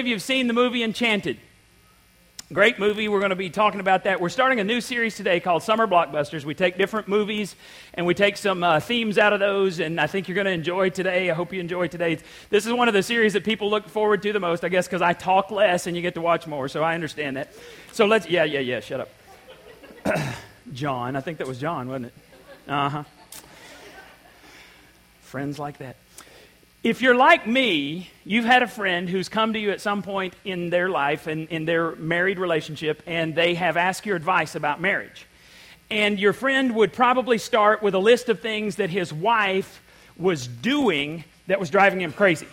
of you have seen the movie Enchanted? Great movie. We're going to be talking about that. We're starting a new series today called Summer Blockbusters. We take different movies and we take some uh, themes out of those, and I think you're going to enjoy today. I hope you enjoy today. This is one of the series that people look forward to the most, I guess, because I talk less and you get to watch more, so I understand that. So let's, yeah, yeah, yeah, shut up. John, I think that was John, wasn't it? Uh huh. Friends like that. If you're like me, you've had a friend who's come to you at some point in their life and in their married relationship, and they have asked your advice about marriage. And your friend would probably start with a list of things that his wife was doing that was driving him crazy.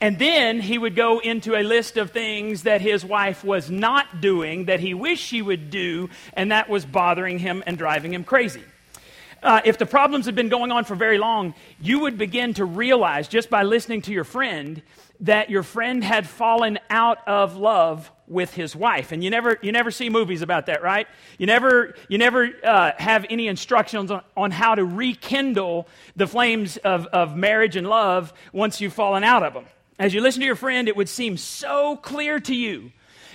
And then he would go into a list of things that his wife was not doing that he wished she would do, and that was bothering him and driving him crazy uh, if the problems had been going on for very long, you would begin to realize just by listening to your friend that your friend had fallen out of love with his wife. And you never, you never see movies about that, right? You never, you never uh, have any instructions on, on how to rekindle the flames of, of marriage and love once you've fallen out of them. As you listen to your friend, it would seem so clear to you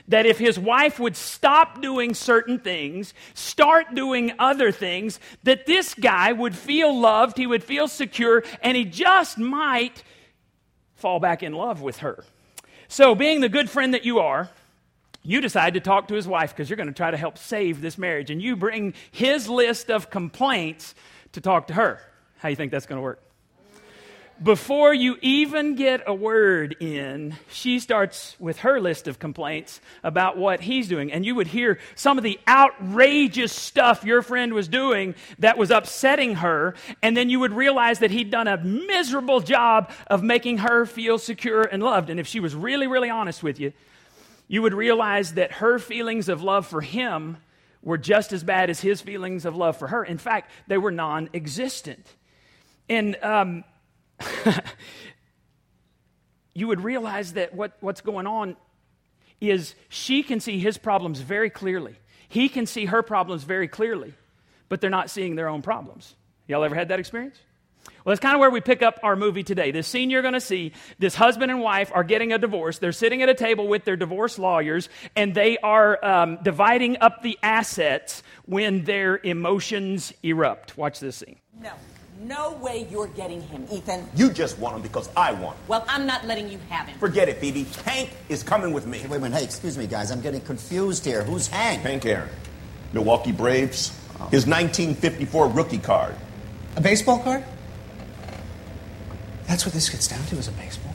that if his wife would stop doing certain things, start doing other things, that this guy would feel loved, he would feel secure, and he just might fall back in love with her. So, being the good friend that you are, you decide to talk to his wife because you're going to try to help save this marriage. And you bring his list of complaints to talk to her. How do you think that's going to work? Before you even get a word in, she starts with her list of complaints about what he's doing. And you would hear some of the outrageous stuff your friend was doing that was upsetting her. And then you would realize that he'd done a miserable job of making her feel secure and loved. And if she was really, really honest with you, you would realize that her feelings of love for him were just as bad as his feelings of love for her. In fact, they were non existent. And, um, you would realize that what, what's going on is she can see his problems very clearly. He can see her problems very clearly, but they're not seeing their own problems. Y'all ever had that experience? Well, that's kind of where we pick up our movie today. This scene you're going to see this husband and wife are getting a divorce. They're sitting at a table with their divorce lawyers, and they are um, dividing up the assets when their emotions erupt. Watch this scene. No. No way you're getting him, Ethan. You just want him because I want him. Well, I'm not letting you have him. Forget it, Phoebe. Hank is coming with me. Hey, wait a minute. Hey, excuse me, guys. I'm getting confused here. Who's Hank? Hank Aaron. Milwaukee Braves. His 1954 rookie card. A baseball card? That's what this gets down to, is a baseball card.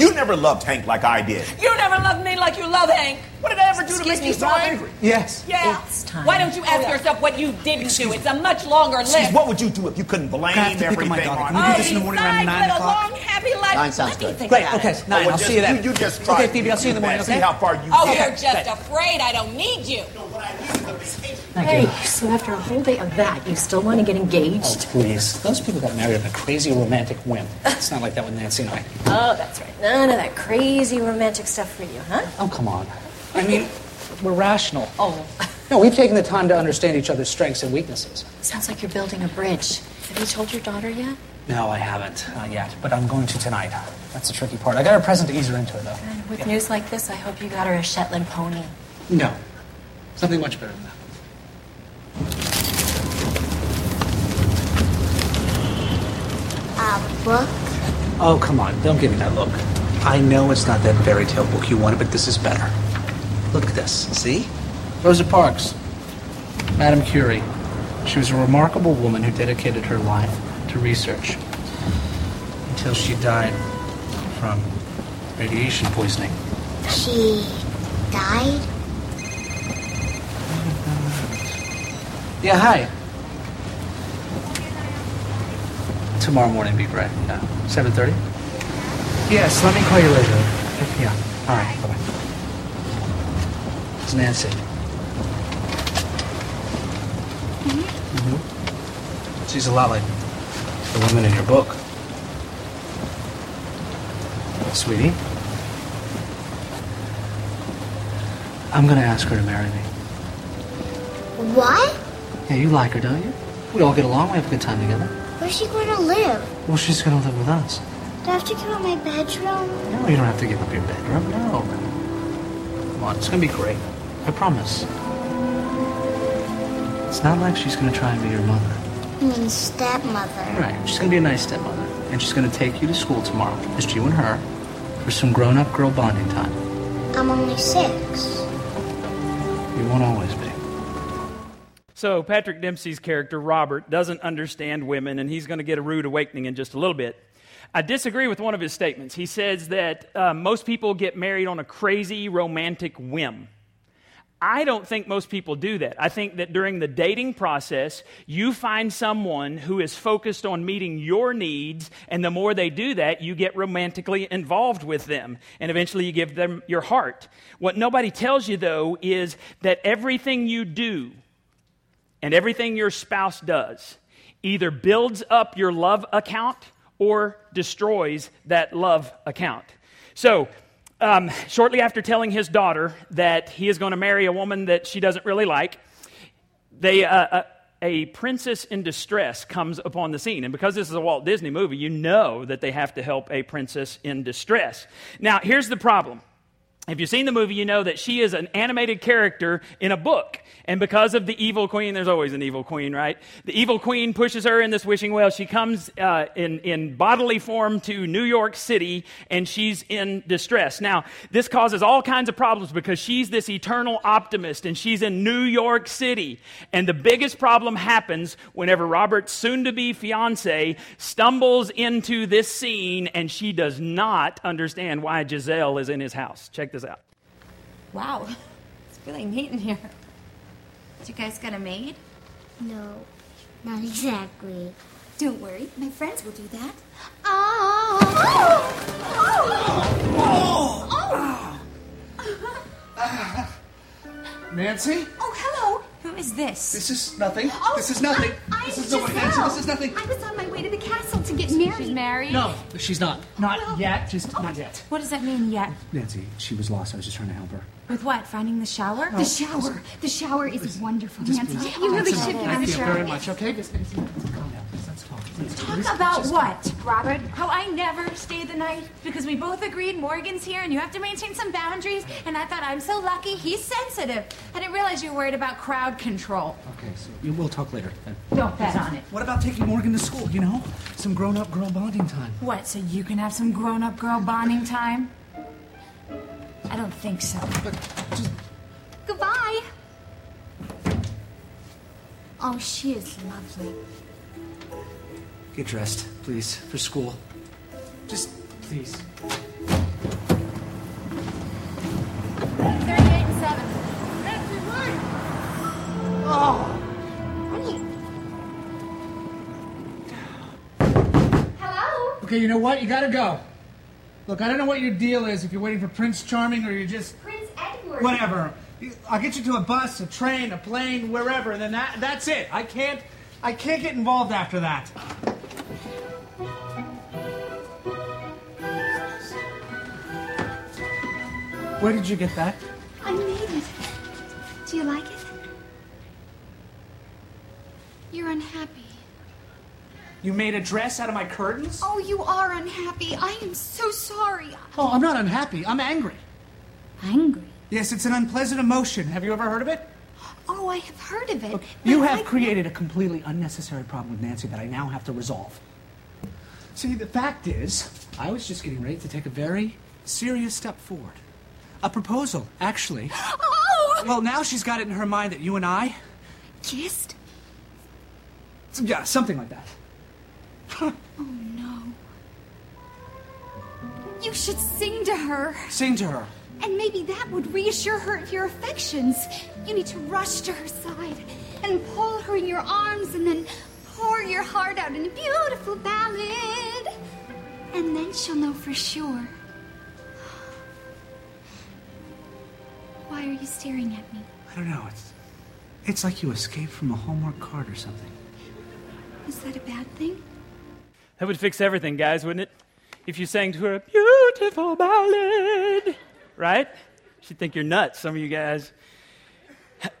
You never loved Hank like I did. You never loved me like you love Hank. What did I ever do Excuse to make me, you so Brian? angry? Yes. Yeah. It's time. Why don't you ask oh, yourself what you didn't do? It's a much longer list. Steve, what would you do if you couldn't blame I have to pick up everything my daughter. on Can we do oh, this in the he morning around 9 o'clock? a long, happy life. Nine sounds Let me good. think Great, about okay. it. Nine, oh, well, I'll just- see you then. You, you just try. Okay, Phoebe, I'll see you in the morning, See how far you Oh, get. you're just afraid I don't need you. Hey, so after a whole day of that, you still want to get engaged? Oh, please. Those people got married on a crazy romantic whim. It's not like that with Nancy and I. Oh, that's right. None of that crazy romantic stuff for you, huh? Oh, come on. I mean, we're rational. Oh, No, we've taken the time to understand each other's strengths and weaknesses. sounds like you're building a bridge. Have you told your daughter yet? No, I haven't. Not yet. But I'm going to tonight. That's the tricky part. I got her present to ease her into it, though. And with news like this, I hope you got her a Shetland pony. No. Something much better than that. A book? Oh, come on. Don't give me that look. I know it's not that fairy tale book you wanted, but this is better. Look at this. See? Rosa Parks, Madame Curie. She was a remarkable woman who dedicated her life to research until she died from radiation poisoning. She died? Yeah, hi. Tomorrow morning, be great. Yeah. 7.30? Yes, let me call you later. Yeah. All right, bye-bye. It's Nancy. Mm-hmm. She's a lot like the woman in your book. Sweetie, I'm gonna ask her to marry me. What? Yeah, you like her, don't you? We all get along. We have a good time together. Where's she going to live? Well, she's gonna live with us. Do I have to give up my bedroom? No, you don't have to give up your bedroom. No. Come on, it's gonna be great. I promise. It's not like she's gonna try and be your mother. I mean, stepmother. Right. She's gonna be a nice stepmother. And she's gonna take you to school tomorrow, just you and her, for some grown up girl bonding time. I'm only six. You won't always be. So, Patrick Dempsey's character, Robert, doesn't understand women, and he's going to get a rude awakening in just a little bit. I disagree with one of his statements. He says that uh, most people get married on a crazy romantic whim. I don't think most people do that. I think that during the dating process, you find someone who is focused on meeting your needs, and the more they do that, you get romantically involved with them, and eventually you give them your heart. What nobody tells you, though, is that everything you do and everything your spouse does either builds up your love account or destroys that love account. So, um, shortly after telling his daughter that he is going to marry a woman that she doesn't really like, they, uh, uh, a princess in distress comes upon the scene. And because this is a Walt Disney movie, you know that they have to help a princess in distress. Now, here's the problem. If you've seen the movie, you know that she is an animated character in a book. And because of the evil queen, there's always an evil queen, right? The evil queen pushes her in this wishing well. She comes uh, in, in bodily form to New York City and she's in distress. Now, this causes all kinds of problems because she's this eternal optimist and she's in New York City. And the biggest problem happens whenever Robert's soon to be fiance stumbles into this scene and she does not understand why Giselle is in his house. Check this out. Wow, it's really neat in here. Did you guys get a maid? No, not exactly. Don't worry, my friends will do that. Oh! oh! Nancy? Oh, hello. Who is this? This is nothing. Oh, this is nothing. I- this I'm is nobody, Nancy. This is nothing. I was on my way to the castle to get married. She's married? No, she's not. Not Well- yet. Just not yet. What does that mean yet? Nancy, she was lost. I was just trying to help her. With what? Finding the shower? The shower. The shower is wonderful, Nancy. You really should give it a Thank you very much. Okay, just calm down. Talk. About what, Robert? How I never stayed the night because we both agreed Morgan's here and you have to maintain some boundaries. And I thought I'm so lucky he's sensitive. I didn't realize you were worried about crowd control. Okay, so you- we'll talk later. then. Don't bet on it. What about taking Morgan to school? You know, some grown-up girl bonding time. What? So you can have some grown-up girl bonding time? I don't think so. Goodbye. Oh, she is lovely. Get dressed, please, for school. Just please. 38 and 7. Hello. Okay, you know what? You gotta go. Look, I don't know what your deal is. If you're waiting for Prince Charming or you're just Prince Edward. whatever. I'll get you to a bus, a train, a plane, wherever, and then that, that's it. I can't, I can't get involved after that. Where did you get that? I made it. Do you like it? You're unhappy. You made a dress out of my curtains? Oh, you are unhappy. I am so sorry. Oh, I'm not unhappy. I'm angry. Angry? Yes, it's an unpleasant emotion. Have you ever heard of it? Oh, I have heard of it. Look, you have I- created a completely unnecessary problem with Nancy that I now have to resolve. See, the fact is, I was just getting ready to take a very serious step forward. A proposal, actually. Oh! Well, now she's got it in her mind that you and I. Kissed? Yeah, something like that. Oh, no. You should sing to her. Sing to her. And maybe that would reassure her of your affections. You need to rush to her side and pull her in your arms and then pour your heart out in a beautiful ballad. And then she'll know for sure. Why are you staring at me? I don't know. It's, it's like you escaped from a Hallmark card or something. Is that a bad thing? That would fix everything, guys, wouldn't it? If you sang to her a beautiful ballad, right? She'd think you're nuts, some of you guys.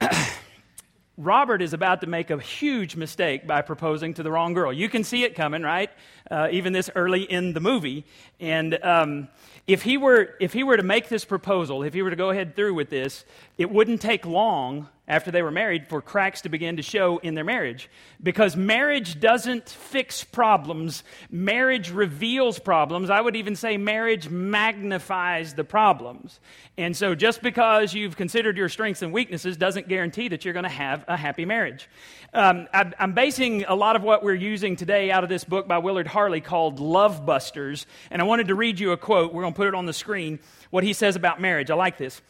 Robert is about to make a huge mistake by proposing to the wrong girl. You can see it coming, right? Uh, even this early in the movie. And um, if, he were, if he were to make this proposal, if he were to go ahead through with this, it wouldn't take long after they were married for cracks to begin to show in their marriage. Because marriage doesn't fix problems, marriage reveals problems. I would even say marriage magnifies the problems. And so just because you've considered your strengths and weaknesses doesn't guarantee that you're going to have a happy marriage. Um, I, I'm basing a lot of what we're using today out of this book by Willard Harley called Love Busters. And I wanted to read you a quote. We're going to put it on the screen. What he says about marriage. I like this.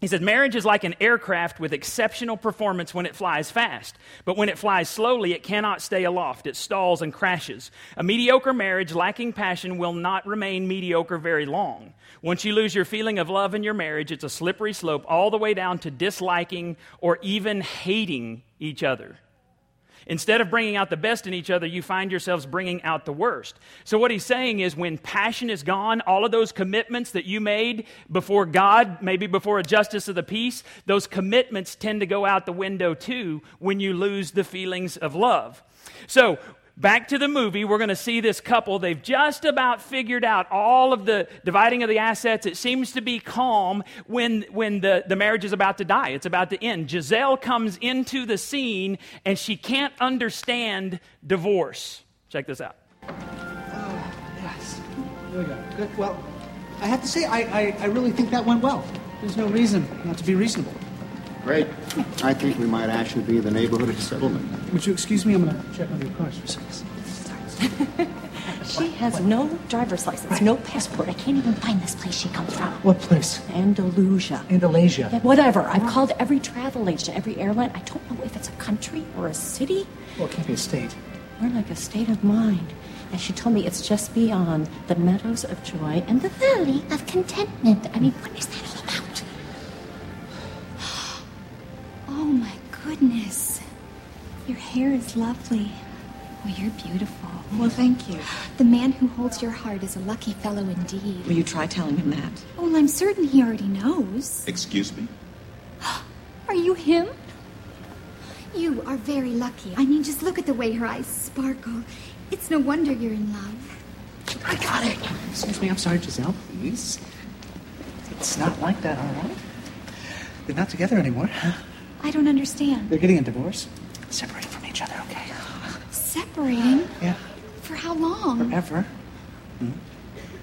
He said, Marriage is like an aircraft with exceptional performance when it flies fast. But when it flies slowly, it cannot stay aloft. It stalls and crashes. A mediocre marriage lacking passion will not remain mediocre very long. Once you lose your feeling of love in your marriage, it's a slippery slope all the way down to disliking or even hating each other. Instead of bringing out the best in each other, you find yourselves bringing out the worst. So, what he's saying is when passion is gone, all of those commitments that you made before God, maybe before a justice of the peace, those commitments tend to go out the window too when you lose the feelings of love. So, back to the movie, we're going to see this couple. They've just about figured out all of the dividing of the assets. It seems to be calm when, when the, the marriage is about to die, it's about to end. Giselle comes into the scene and she can't understand divorce. Check this out. Oh, yes. There we go. Good. Well, I have to say, I, I, I really think that went well. There's no reason not to be reasonable. Great. I think we might actually be in the neighborhood of settlement. Would you excuse me? I'm going to check on your cars for a second. She has no driver's license, no passport. I can't even find this place she comes from. What place? Andalasia. Andalasia. Yeah, whatever. I've called every travel agent, every airline. I don't know if it's a country or a city Well, it can't be a state. or like a state of mind. And she told me it's just beyond the meadows of joy and the valley of contentment. I mean, what is that all about? Oh, my goodness. Your hair is lovely. Oh, you're beautiful. Well, thank you. The man who holds your heart is a lucky fellow indeed. Will you try telling him that? Oh, well, I'm certain he already knows. Excuse me? Are you him? You are very lucky. I mean, just look at the way her eyes sparkle. It's no wonder you're in love. I got it. Excuse me. I'm sorry, Giselle. Please. It's not like that, all right? They're not together anymore. I don't understand. They're getting a divorce. Separating from each other, okay? Separating? Yeah. For how long? Forever. Hmm?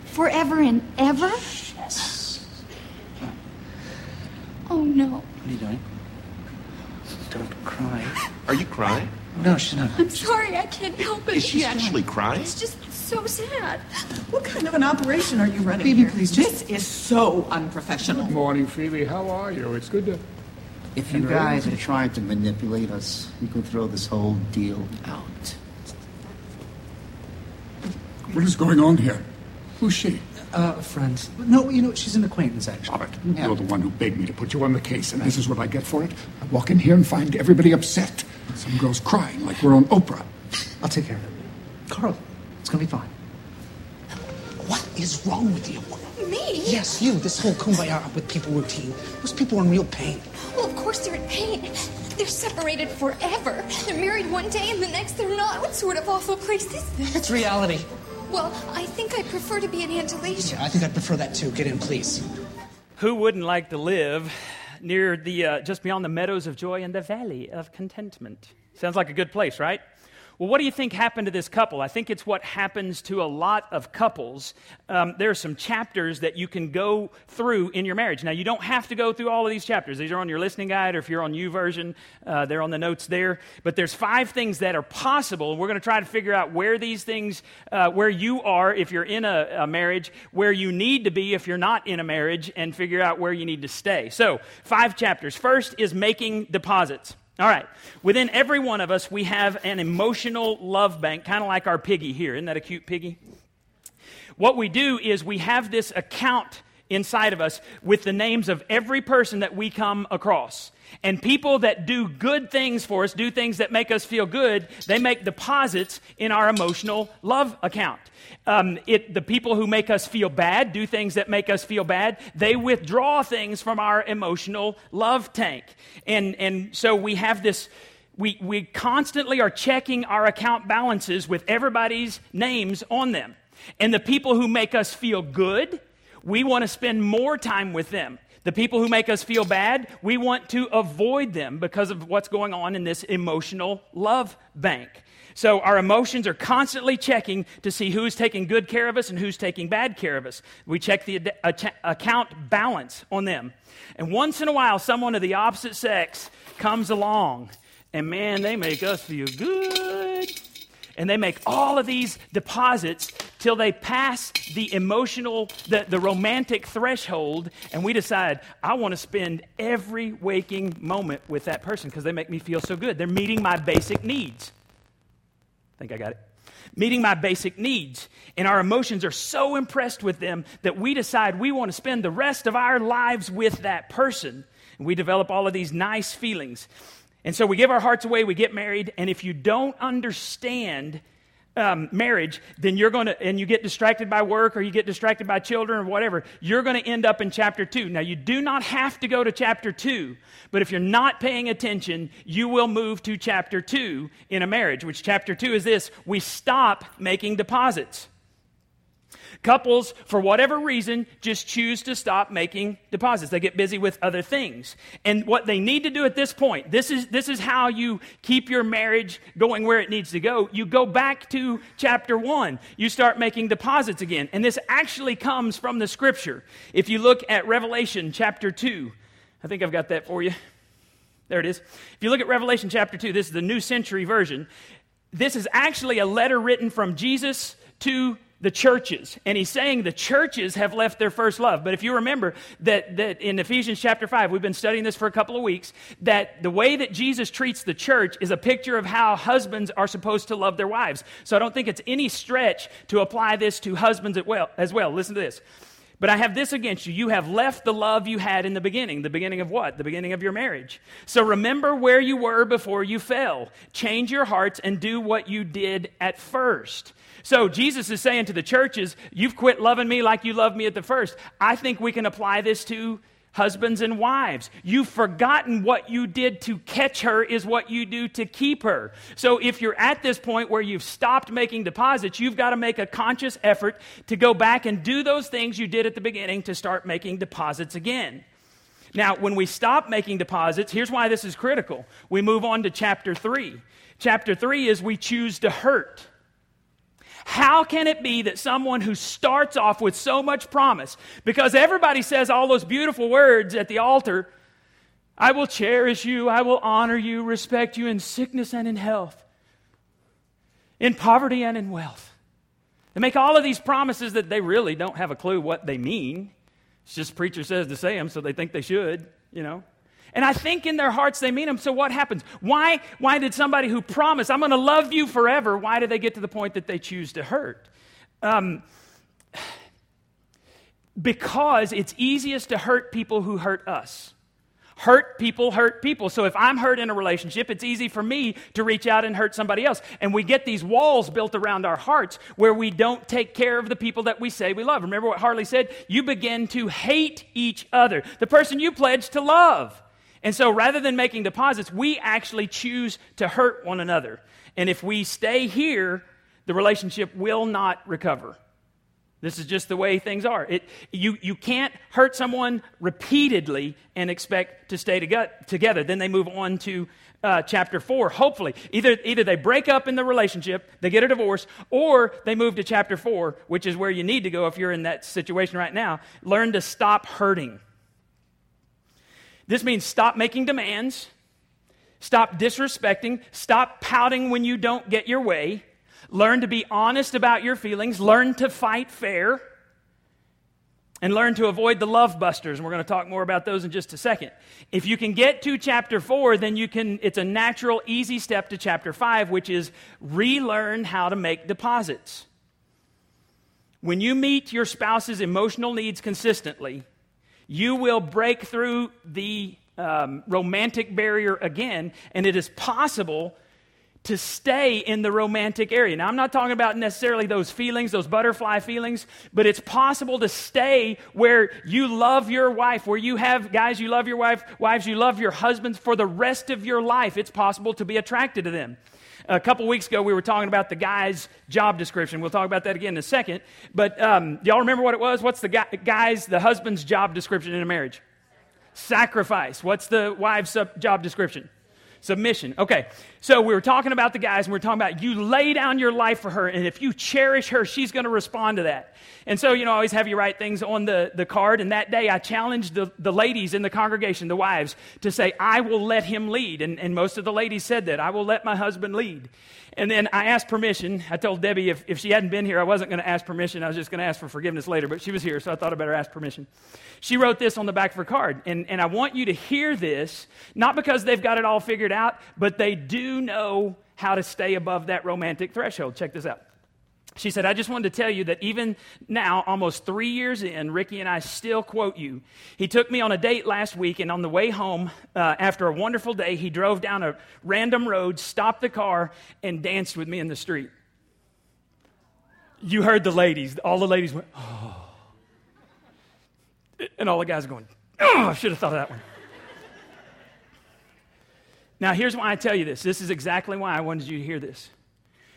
Forever and ever? Yes. Oh, no. What are you doing? Don't cry. Are you crying? No, she's not. I'm sorry, I can't help it. Is she actually crying? It's just so sad. What kind of an operation are you running Phoebe, here? please, This is so unprofessional. Good morning, Phoebe. How are you? It's good to. If you guys are trying to manipulate us, you can throw this whole deal out. What is going on here? Who's she? Uh, friend. No, you know, she's an acquaintance, actually. Robert, you're the one who begged me to put you on the case, and this is what I get for it. I walk in here and find everybody upset. Some girls crying like we're on Oprah. I'll take care of it. Carl, it's gonna be fine. What is wrong with you? Me? Yes, you. This whole kumbaya with people routine. Those people are in real pain. Well, of course they're in pain. They're separated forever. They're married one day and the next they're not. What sort of awful place is this? It's reality. Well, I think I'd prefer to be in Andalasia. I think I'd prefer that too. Get in, please. Who wouldn't like to live near the, uh, just beyond the meadows of joy and the valley of contentment? Sounds like a good place, right? Well, what do you think happened to this couple? I think it's what happens to a lot of couples. Um, there are some chapters that you can go through in your marriage. Now, you don't have to go through all of these chapters. These are on your listening guide, or if you're on YouVersion, uh, they're on the notes there. But there's five things that are possible, we're going to try to figure out where these things, uh, where you are if you're in a, a marriage, where you need to be if you're not in a marriage, and figure out where you need to stay. So, five chapters. First is making deposits. All right. Within every one of us, we have an emotional love bank, kind of like our piggy here. Isn't that a cute piggy? What we do is we have this account inside of us with the names of every person that we come across. And people that do good things for us, do things that make us feel good, they make deposits in our emotional love account. Um, it, the people who make us feel bad, do things that make us feel bad, they withdraw things from our emotional love tank. And, and so we have this we, we constantly are checking our account balances with everybody's names on them. And the people who make us feel good, we want to spend more time with them. The people who make us feel bad, we want to avoid them because of what's going on in this emotional love bank. So our emotions are constantly checking to see who's taking good care of us and who's taking bad care of us. We check the uh, account balance on them. And once in a while, someone of the opposite sex comes along and man, they make us feel good. And they make all of these deposits till they pass the emotional, the, the romantic threshold, and we decide, I want to spend every waking moment with that person because they make me feel so good. They're meeting my basic needs. I think I got it. Meeting my basic needs. And our emotions are so impressed with them that we decide we want to spend the rest of our lives with that person. And we develop all of these nice feelings. And so we give our hearts away, we get married, and if you don't understand um, marriage, then you're going to, and you get distracted by work or you get distracted by children or whatever, you're going to end up in chapter two. Now, you do not have to go to chapter two, but if you're not paying attention, you will move to chapter two in a marriage, which chapter two is this we stop making deposits. Couples, for whatever reason, just choose to stop making deposits. They get busy with other things. And what they need to do at this point, this is, this is how you keep your marriage going where it needs to go. You go back to chapter one. You start making deposits again. And this actually comes from the scripture. If you look at Revelation chapter 2, I think I've got that for you. There it is. If you look at Revelation chapter 2, this is the New Century Version. This is actually a letter written from Jesus to the churches. And he's saying the churches have left their first love. But if you remember that, that in Ephesians chapter 5, we've been studying this for a couple of weeks, that the way that Jesus treats the church is a picture of how husbands are supposed to love their wives. So I don't think it's any stretch to apply this to husbands as well. As well. Listen to this. But I have this against you. You have left the love you had in the beginning. The beginning of what? The beginning of your marriage. So remember where you were before you fell. Change your hearts and do what you did at first. So Jesus is saying to the churches, You've quit loving me like you loved me at the first. I think we can apply this to husbands and wives. You've forgotten what you did to catch her is what you do to keep her. So if you're at this point where you've stopped making deposits, you've got to make a conscious effort to go back and do those things you did at the beginning to start making deposits again. Now, when we stop making deposits, here's why this is critical. We move on to chapter 3. Chapter 3 is we choose to hurt. How can it be that someone who starts off with so much promise, because everybody says all those beautiful words at the altar, I will cherish you, I will honor you, respect you in sickness and in health, in poverty and in wealth. They make all of these promises that they really don't have a clue what they mean. It's just preacher says to say them, so they think they should, you know. And I think in their hearts they mean them. So what happens? Why, why did somebody who promised, I'm going to love you forever, why did they get to the point that they choose to hurt? Um, because it's easiest to hurt people who hurt us. Hurt people hurt people. So if I'm hurt in a relationship, it's easy for me to reach out and hurt somebody else. And we get these walls built around our hearts where we don't take care of the people that we say we love. Remember what Harley said? You begin to hate each other, the person you pledged to love. And so rather than making deposits, we actually choose to hurt one another. And if we stay here, the relationship will not recover. This is just the way things are. It, you, you can't hurt someone repeatedly and expect to stay together. Then they move on to uh, chapter 4, hopefully. Either, either they break up in the relationship, they get a divorce, or they move to chapter 4, which is where you need to go if you're in that situation right now. Learn to stop hurting. This means stop making demands, stop disrespecting, stop pouting when you don't get your way, learn to be honest about your feelings, learn to fight fair, and learn to avoid the love busters. And we're going to talk more about those in just a second. If you can get to chapter 4, then you can it's a natural easy step to chapter 5, which is relearn how to make deposits. When you meet your spouse's emotional needs consistently, you will break through the um, romantic barrier again, and it is possible to stay in the romantic area. Now, I'm not talking about necessarily those feelings, those butterfly feelings, but it's possible to stay where you love your wife, where you have guys, you love your wife, wives, you love your husbands for the rest of your life. It's possible to be attracted to them. A couple weeks ago, we were talking about the guy's job description. We'll talk about that again in a second. But um, y'all remember what it was? What's the guy, guy's, the husband's job description in a marriage? Sacrifice. What's the wife's job description? Submission. Okay. So we were talking about the guys and we are talking about you lay down your life for her. And if you cherish her, she's going to respond to that. And so, you know, I always have you write things on the, the card. And that day I challenged the, the ladies in the congregation, the wives, to say, I will let him lead. And, and most of the ladies said that. I will let my husband lead. And then I asked permission. I told Debbie if, if she hadn't been here, I wasn't going to ask permission. I was just going to ask for forgiveness later. But she was here, so I thought I better ask permission. She wrote this on the back of her card. And, and I want you to hear this, not because they've got it all figured out, but they do know how to stay above that romantic threshold. Check this out. She said, I just wanted to tell you that even now, almost three years in, Ricky and I still quote you. He took me on a date last week, and on the way home, uh, after a wonderful day, he drove down a random road, stopped the car, and danced with me in the street. You heard the ladies. All the ladies went, oh. And all the guys are going, oh, I should have thought of that one. Now, here's why I tell you this. This is exactly why I wanted you to hear this.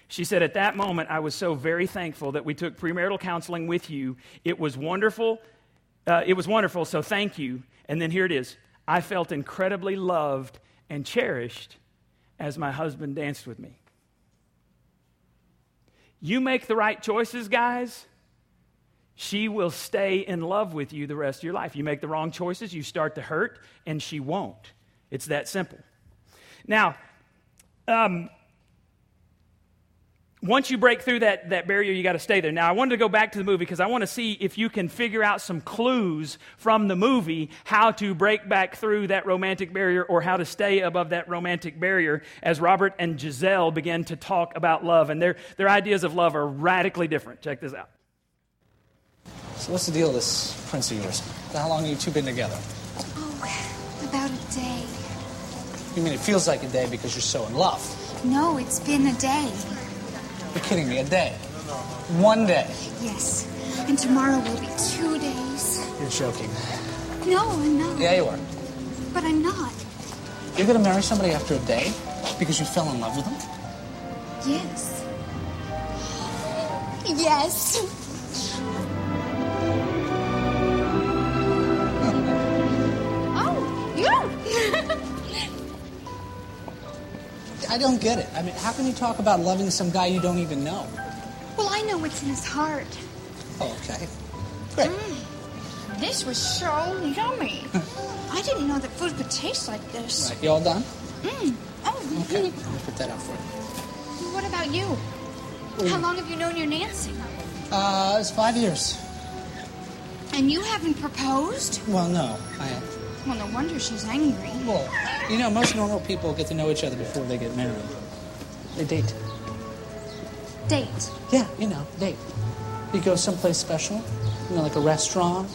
She said, At that moment, I was so very thankful that we took premarital counseling with you. It was wonderful. Uh, it was wonderful, so thank you. And then here it is I felt incredibly loved and cherished as my husband danced with me. You make the right choices, guys, she will stay in love with you the rest of your life. You make the wrong choices, you start to hurt, and she won't. It's that simple. Now, um, once you break through that, that barrier, you got to stay there. Now, I wanted to go back to the movie because I want to see if you can figure out some clues from the movie how to break back through that romantic barrier or how to stay above that romantic barrier as Robert and Giselle begin to talk about love. And their, their ideas of love are radically different. Check this out. So, what's the deal with this prince of yours? How long have you two been together? Oh, about a day. You mean it feels like a day because you're so in love? No, it's been a day. You're kidding me. A day. One day. Yes. And tomorrow will be two days. You're joking. No, I'm not. Yeah, you are. But I'm not. You're to marry somebody after a day because you fell in love with them? Yes. Yes. I don't get it. I mean, how can you talk about loving some guy you don't even know? Well, I know what's in his heart. Oh, okay. Great. Mm, this was so yummy. I didn't know that food could taste like this. Right. You all done? Mm. Oh. Okay. I'll put that out for you. What about you? How long have you known your Nancy? Uh, it's five years. And you haven't proposed? Well, no. I have. Well, no wonder she's angry. Well, you know, most normal people get to know each other before they get married. They date. Date? Yeah, you know, date. You go someplace special, you know, like a restaurant,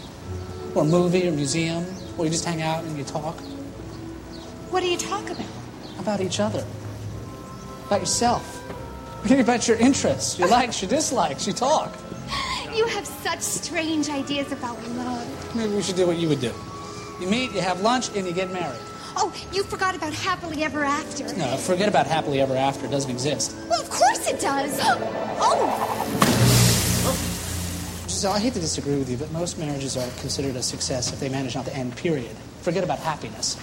or a movie or museum, or you just hang out and you talk. What do you talk about? About each other. About yourself. about your interests, your likes, your dislikes, you talk. You have such strange ideas about love. Maybe we should do what you would do. You meet, you have lunch, and you get married. Oh, you forgot about happily ever after. No, forget about happily ever after. It doesn't exist. Well, of course it does. Oh! So I hate to disagree with you, but most marriages are considered a success if they manage not to end, period. Forget about happiness.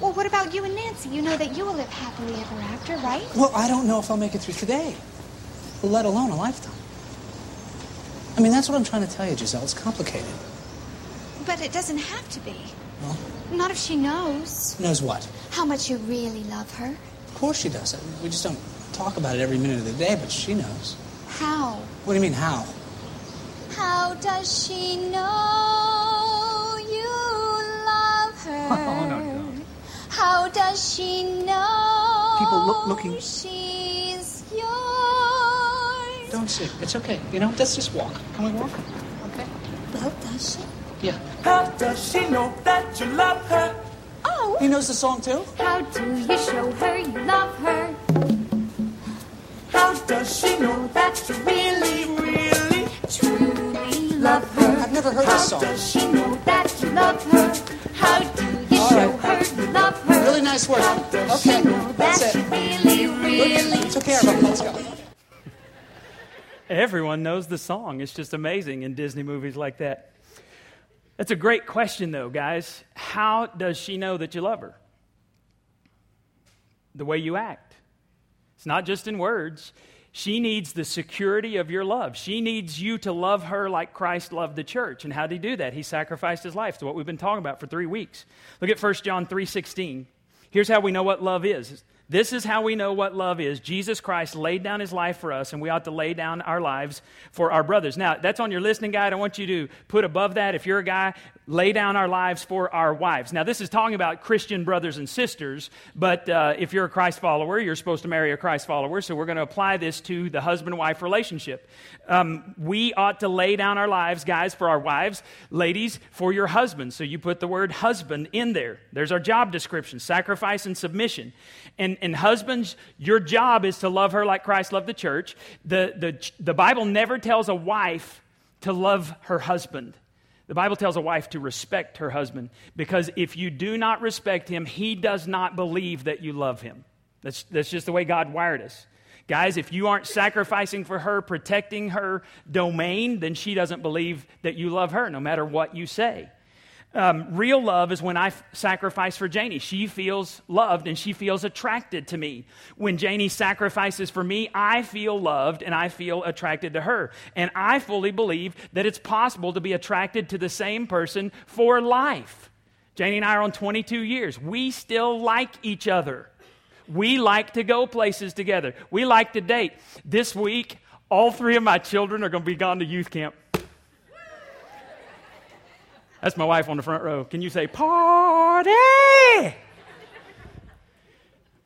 Well, what about you and Nancy? You know that you will live happily ever after, right? Well, I don't know if I'll make it through today, let alone a lifetime. I mean, that's what I'm trying to tell you, Giselle. It's complicated. But it doesn't have to be. Well, Not if she knows. knows what? How much you really love her. Of course she does. We just don't talk about it every minute of the day, but she knows. How? What do you mean, how? How does she know you love oh, her? Oh, no, no. How does she know People look- looking- she's yours? Don't sick. It's okay. You know, let's just walk. Can we walk? Okay. Well, does she? Yeah. How does she know that you love her? Oh. He knows the song too? How do you show her you love her? How does she know that you really, really, truly love her? I've never heard How this song. How does she know that you love her? How do you All show right. her you love her? Really nice work. Okay. That's that it. you really, really Took care of him. Let's go. Everyone knows the song. It's just amazing in Disney movies like that. That's a great question, though, guys. How does she know that you love her? The way you act. It's not just in words. She needs the security of your love. She needs you to love her like Christ loved the church. And how did he do that? He sacrificed his life. It's what we've been talking about for three weeks. Look at 1 John 3.16. Here's how we know what love is. This is how we know what love is. Jesus Christ laid down his life for us, and we ought to lay down our lives for our brothers. Now, that's on your listening guide. I want you to put above that, if you're a guy, lay down our lives for our wives. Now, this is talking about Christian brothers and sisters, but uh, if you're a Christ follower, you're supposed to marry a Christ follower, so we're going to apply this to the husband wife relationship. Um, we ought to lay down our lives, guys, for our wives, ladies, for your husbands. So you put the word husband in there. There's our job description sacrifice and submission. And, and husbands, your job is to love her like Christ loved the church. The, the, the Bible never tells a wife to love her husband. The Bible tells a wife to respect her husband because if you do not respect him, he does not believe that you love him. That's, that's just the way God wired us. Guys, if you aren't sacrificing for her, protecting her domain, then she doesn't believe that you love her, no matter what you say. Um, real love is when I f- sacrifice for Janie. She feels loved and she feels attracted to me. When Janie sacrifices for me, I feel loved and I feel attracted to her. And I fully believe that it's possible to be attracted to the same person for life. Janie and I are on 22 years. We still like each other. We like to go places together. We like to date. This week, all three of my children are going to be gone to youth camp. That's my wife on the front row. Can you say, party?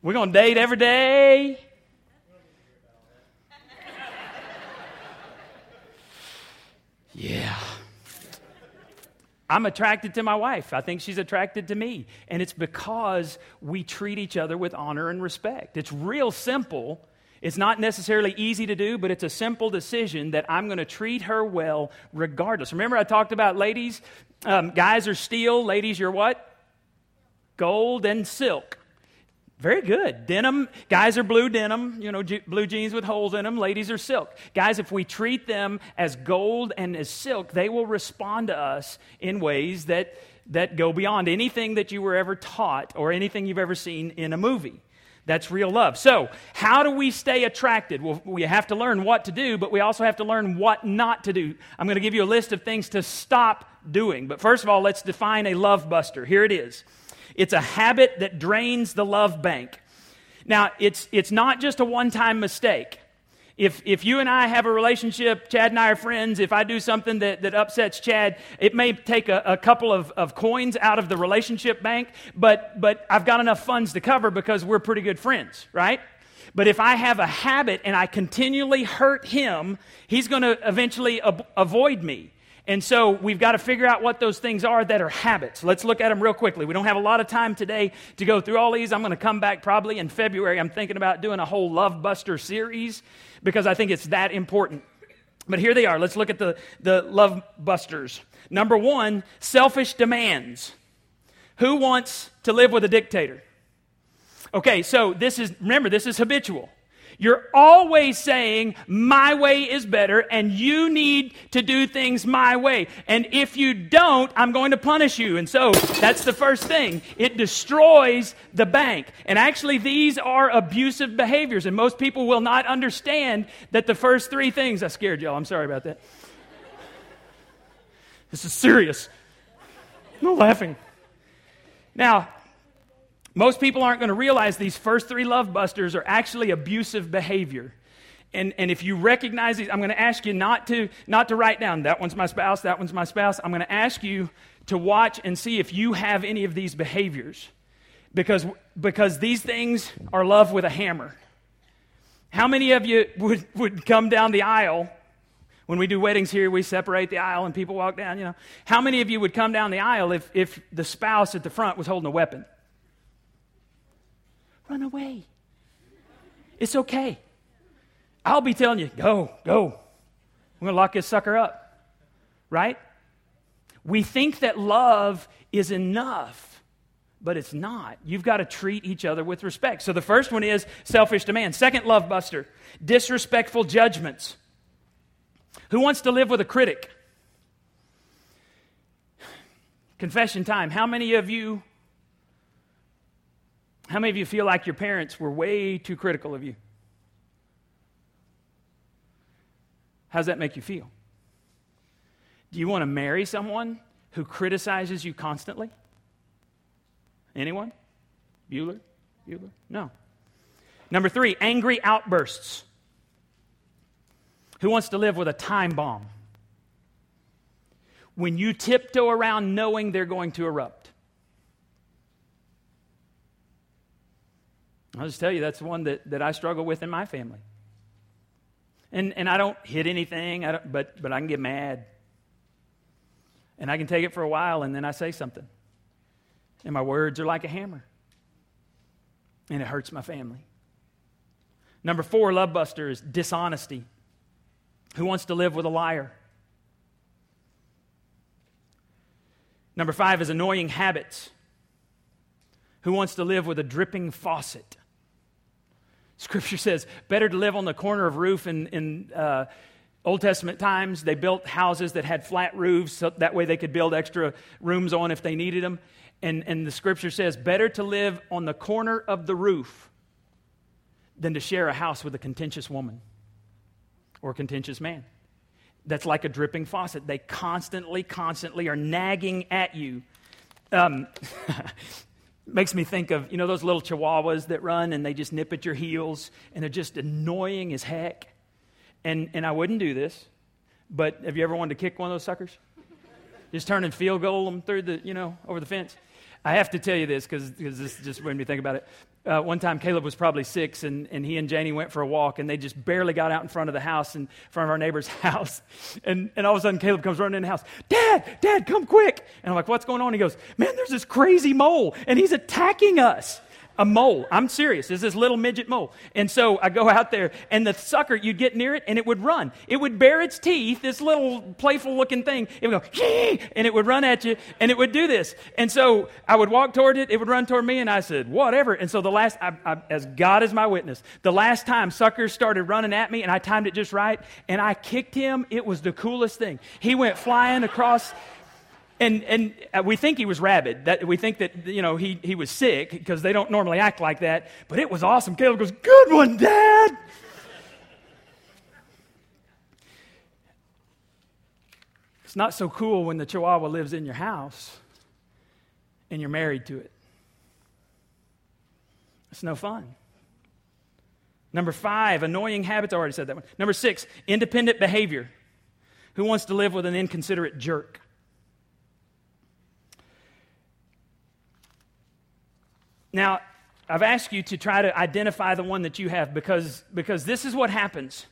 We're going to date every day. Yeah. I'm attracted to my wife. I think she's attracted to me. And it's because we treat each other with honor and respect. It's real simple. It's not necessarily easy to do, but it's a simple decision that I'm going to treat her well regardless. Remember, I talked about ladies, um, guys are steel, ladies, you're what? Gold and silk. Very good. Denim, guys are blue denim, you know, blue jeans with holes in them. Ladies are silk. Guys, if we treat them as gold and as silk, they will respond to us in ways that, that go beyond anything that you were ever taught or anything you've ever seen in a movie. That's real love. So, how do we stay attracted? Well, we have to learn what to do, but we also have to learn what not to do. I'm going to give you a list of things to stop doing. But first of all, let's define a love buster. Here it is it's a habit that drains the love bank. Now, it's, it's not just a one time mistake. If, if you and I have a relationship, Chad and I are friends, if I do something that, that upsets Chad, it may take a, a couple of, of coins out of the relationship bank, but, but I've got enough funds to cover because we're pretty good friends, right? But if I have a habit and I continually hurt him, he's going to eventually ab- avoid me. And so we've got to figure out what those things are that are habits. Let's look at them real quickly. We don't have a lot of time today to go through all these. I'm going to come back probably in February. I'm thinking about doing a whole Love Buster series because I think it's that important. But here they are. Let's look at the, the Love Busters. Number one, selfish demands. Who wants to live with a dictator? Okay, so this is, remember, this is habitual. You're always saying, my way is better, and you need to do things my way. And if you don't, I'm going to punish you. And so that's the first thing. It destroys the bank. And actually, these are abusive behaviors. And most people will not understand that the first three things, I scared y'all. I'm sorry about that. This is serious. No laughing. Now, most people aren't going to realize these first three love busters are actually abusive behavior. And, and if you recognize these, I'm going to ask you not to, not to write down, that one's my spouse, that one's my spouse. I'm going to ask you to watch and see if you have any of these behaviors. Because, because these things are love with a hammer. How many of you would, would come down the aisle? When we do weddings here, we separate the aisle and people walk down, you know. How many of you would come down the aisle if, if the spouse at the front was holding a weapon? Run away. It's okay. I'll be telling you, go, go. We're going to lock this sucker up. Right? We think that love is enough, but it's not. You've got to treat each other with respect. So the first one is selfish demand. Second, love buster, disrespectful judgments. Who wants to live with a critic? Confession time. How many of you how many of you feel like your parents were way too critical of you? How does that make you feel? Do you want to marry someone who criticizes you constantly? Anyone? Bueller? Bueller? No. Number three, angry outbursts. Who wants to live with a time bomb? When you tiptoe around knowing they're going to erupt. I'll just tell you, that's one that, that I struggle with in my family. And, and I don't hit anything, don't, but, but I can get mad. And I can take it for a while, and then I say something. And my words are like a hammer. And it hurts my family. Number four, love buster, is dishonesty. Who wants to live with a liar? Number five is annoying habits. Who wants to live with a dripping faucet? Scripture says, better to live on the corner of roof in, in uh, Old Testament times. They built houses that had flat roofs so that way they could build extra rooms on if they needed them. And, and the scripture says, better to live on the corner of the roof than to share a house with a contentious woman or contentious man. That's like a dripping faucet. They constantly, constantly are nagging at you. Um, makes me think of, you know, those little chihuahuas that run and they just nip at your heels and they're just annoying as heck. And, and I wouldn't do this, but have you ever wanted to kick one of those suckers? just turn and field goal them through the, you know, over the fence. I have to tell you this because this just made me think about it. Uh, one time, Caleb was probably six, and, and he and Janie went for a walk, and they just barely got out in front of the house, in front of our neighbor's house. And, and all of a sudden, Caleb comes running in the house. Dad, Dad, come quick. And I'm like, what's going on? He goes, Man, there's this crazy mole, and he's attacking us a mole. I'm serious. It's this little midget mole. And so I go out there, and the sucker, you'd get near it, and it would run. It would bare its teeth, this little playful looking thing. It would go, and it would run at you, and it would do this. And so I would walk toward it, it would run toward me, and I said, whatever. And so the last, I, I, as God is my witness, the last time suckers started running at me, and I timed it just right, and I kicked him, it was the coolest thing. He went flying across and, and uh, we think he was rabid. That, we think that, you know, he, he was sick because they don't normally act like that. But it was awesome. Caleb goes, Good one, Dad. it's not so cool when the chihuahua lives in your house and you're married to it. It's no fun. Number five, annoying habits. I already said that one. Number six, independent behavior. Who wants to live with an inconsiderate jerk? Now, I've asked you to try to identify the one that you have because, because this is what happens.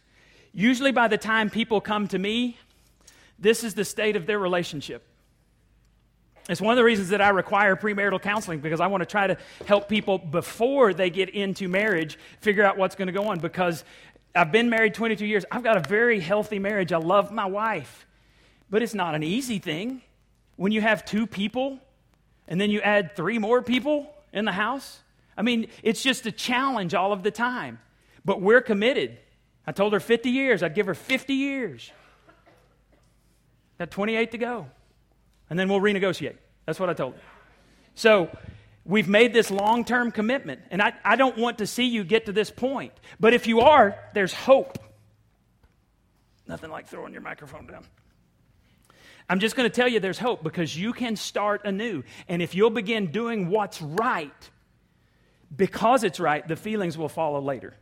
Usually, by the time people come to me, this is the state of their relationship. It's one of the reasons that I require premarital counseling because I want to try to help people before they get into marriage figure out what's going to go on. Because I've been married 22 years, I've got a very healthy marriage. I love my wife, but it's not an easy thing. When you have two people and then you add three more people, in the house? I mean, it's just a challenge all of the time. But we're committed. I told her 50 years, I'd give her 50 years. Got 28 to go. And then we'll renegotiate. That's what I told her. So we've made this long term commitment. And I, I don't want to see you get to this point. But if you are, there's hope. Nothing like throwing your microphone down. I'm just going to tell you there's hope because you can start anew. And if you'll begin doing what's right, because it's right, the feelings will follow later.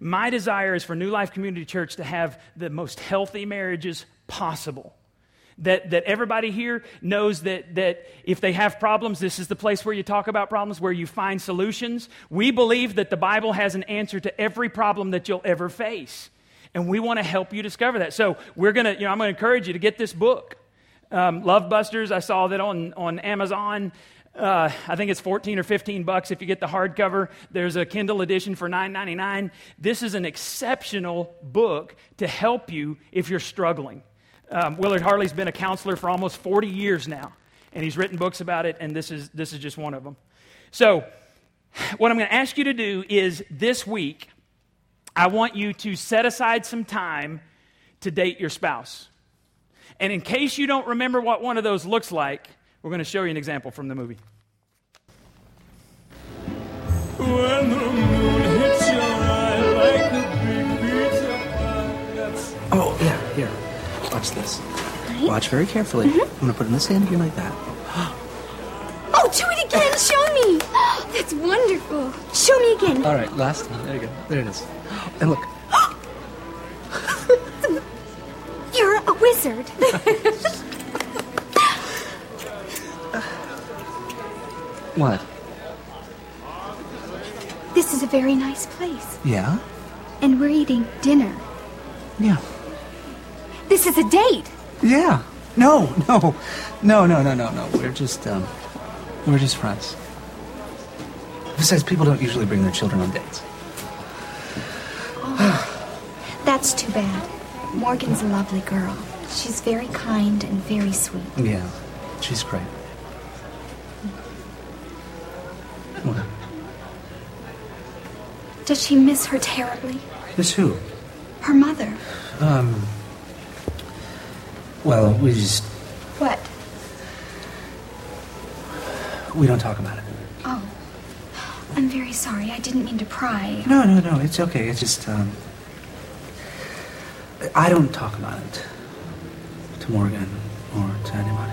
My desire is for New Life Community Church to have the most healthy marriages possible. that, that everybody here knows that, that if they have problems, this is the place where you talk about problems, where you find solutions. We believe that the Bible has an answer to every problem that you'll ever face. And we want to help you discover that. So we're going to, you know, I'm going to encourage you to get this book. Um, Love Busters, I saw that on, on Amazon. Uh, I think it's 14 or 15 bucks if you get the hardcover. There's a Kindle edition for $9.99. This is an exceptional book to help you if you're struggling. Um, Willard Harley's been a counselor for almost 40 years now, and he's written books about it, and this is, this is just one of them. So, what I'm going to ask you to do is this week, I want you to set aside some time to date your spouse. And in case you don't remember what one of those looks like, we're going to show you an example from the movie. When the moon hits your eye like a big pizza pie. Oh, yeah, here. Watch this. Watch very carefully. Mm-hmm. I'm going to put it in this hand here like that. Oh, do it again. Show me. That's wonderful. Show me again. All right, last time. There you go. There it is. And look. You're a wizard. What? this is a very nice place, Yeah? and we're eating dinner. Yeah. This is a date. Yeah. No, no. No, no, no, no, no. We're just, um, we're just friends. Besides, people don't usually bring their children on dates. That's too bad. Morgan's a lovely girl. She's very kind and very sweet. Yeah. She's great. What? Does she miss her terribly? Miss who? Her mother. Um. Well, we just, What? we don't talk about it. I'm very sorry. I didn't mean to pry. No, no, no. It's okay. It's just, um. I don't talk about it to Morgan or to anybody.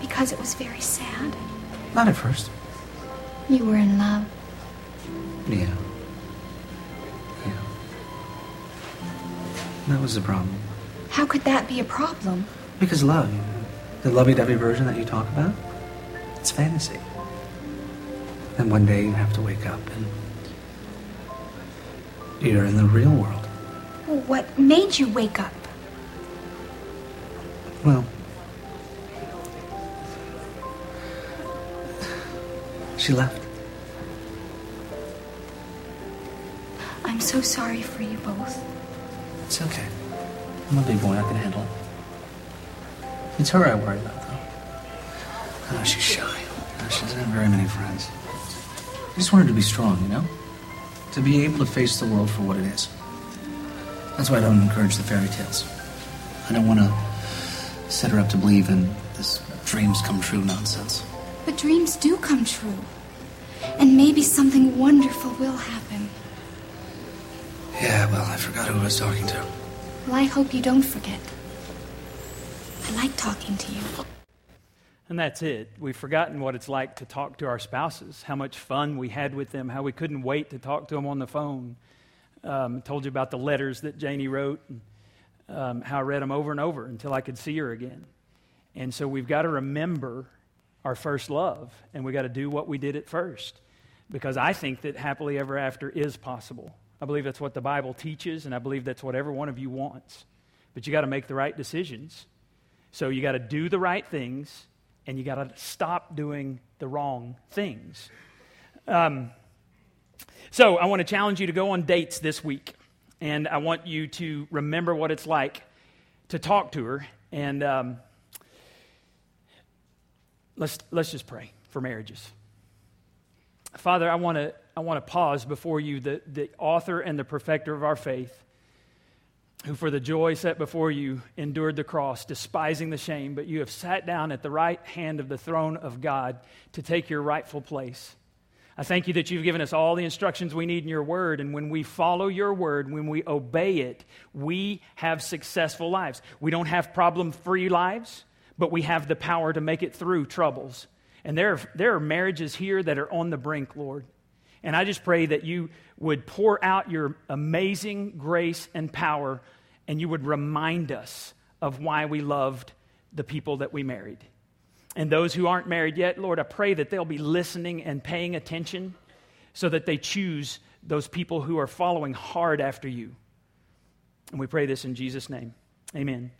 Because it was very sad. Not at first. You were in love. Yeah. Yeah. That was the problem. How could that be a problem? Because love, you know, the lovey-dovey version that you talk about, it's fantasy. And one day you have to wake up and you're in the real world. Well, what made you wake up? Well, she left. I'm so sorry for you both. It's okay. I'm a big boy. I can handle it. It's her I worry about, though. Oh, she's shy. Oh, she doesn't have very many friends. I just wanted to be strong, you know? To be able to face the world for what it is. That's why I don't encourage the fairy tales. I don't want to set her up to believe in this dreams come true nonsense. But dreams do come true. And maybe something wonderful will happen. Yeah, well, I forgot who I was talking to. Well, I hope you don't forget. I like talking to you. And that's it. We've forgotten what it's like to talk to our spouses, how much fun we had with them, how we couldn't wait to talk to them on the phone. Um, told you about the letters that Janie wrote, and um, how I read them over and over until I could see her again. And so we've got to remember our first love, and we've got to do what we did at first. Because I think that happily ever after is possible. I believe that's what the Bible teaches, and I believe that's what every one of you wants. But you got to make the right decisions. So you got to do the right things, and you got to stop doing the wrong things. Um, so I want to challenge you to go on dates this week, and I want you to remember what it's like to talk to her. And um, let's let's just pray for marriages. Father, I want to I want to pause before you, the, the author and the perfecter of our faith, who for the joy set before you endured the cross, despising the shame, but you have sat down at the right hand of the throne of God to take your rightful place. I thank you that you've given us all the instructions we need in your word, and when we follow your word, when we obey it, we have successful lives. We don't have problem free lives, but we have the power to make it through troubles. And there, there are marriages here that are on the brink, Lord. And I just pray that you would pour out your amazing grace and power, and you would remind us of why we loved the people that we married. And those who aren't married yet, Lord, I pray that they'll be listening and paying attention so that they choose those people who are following hard after you. And we pray this in Jesus' name. Amen.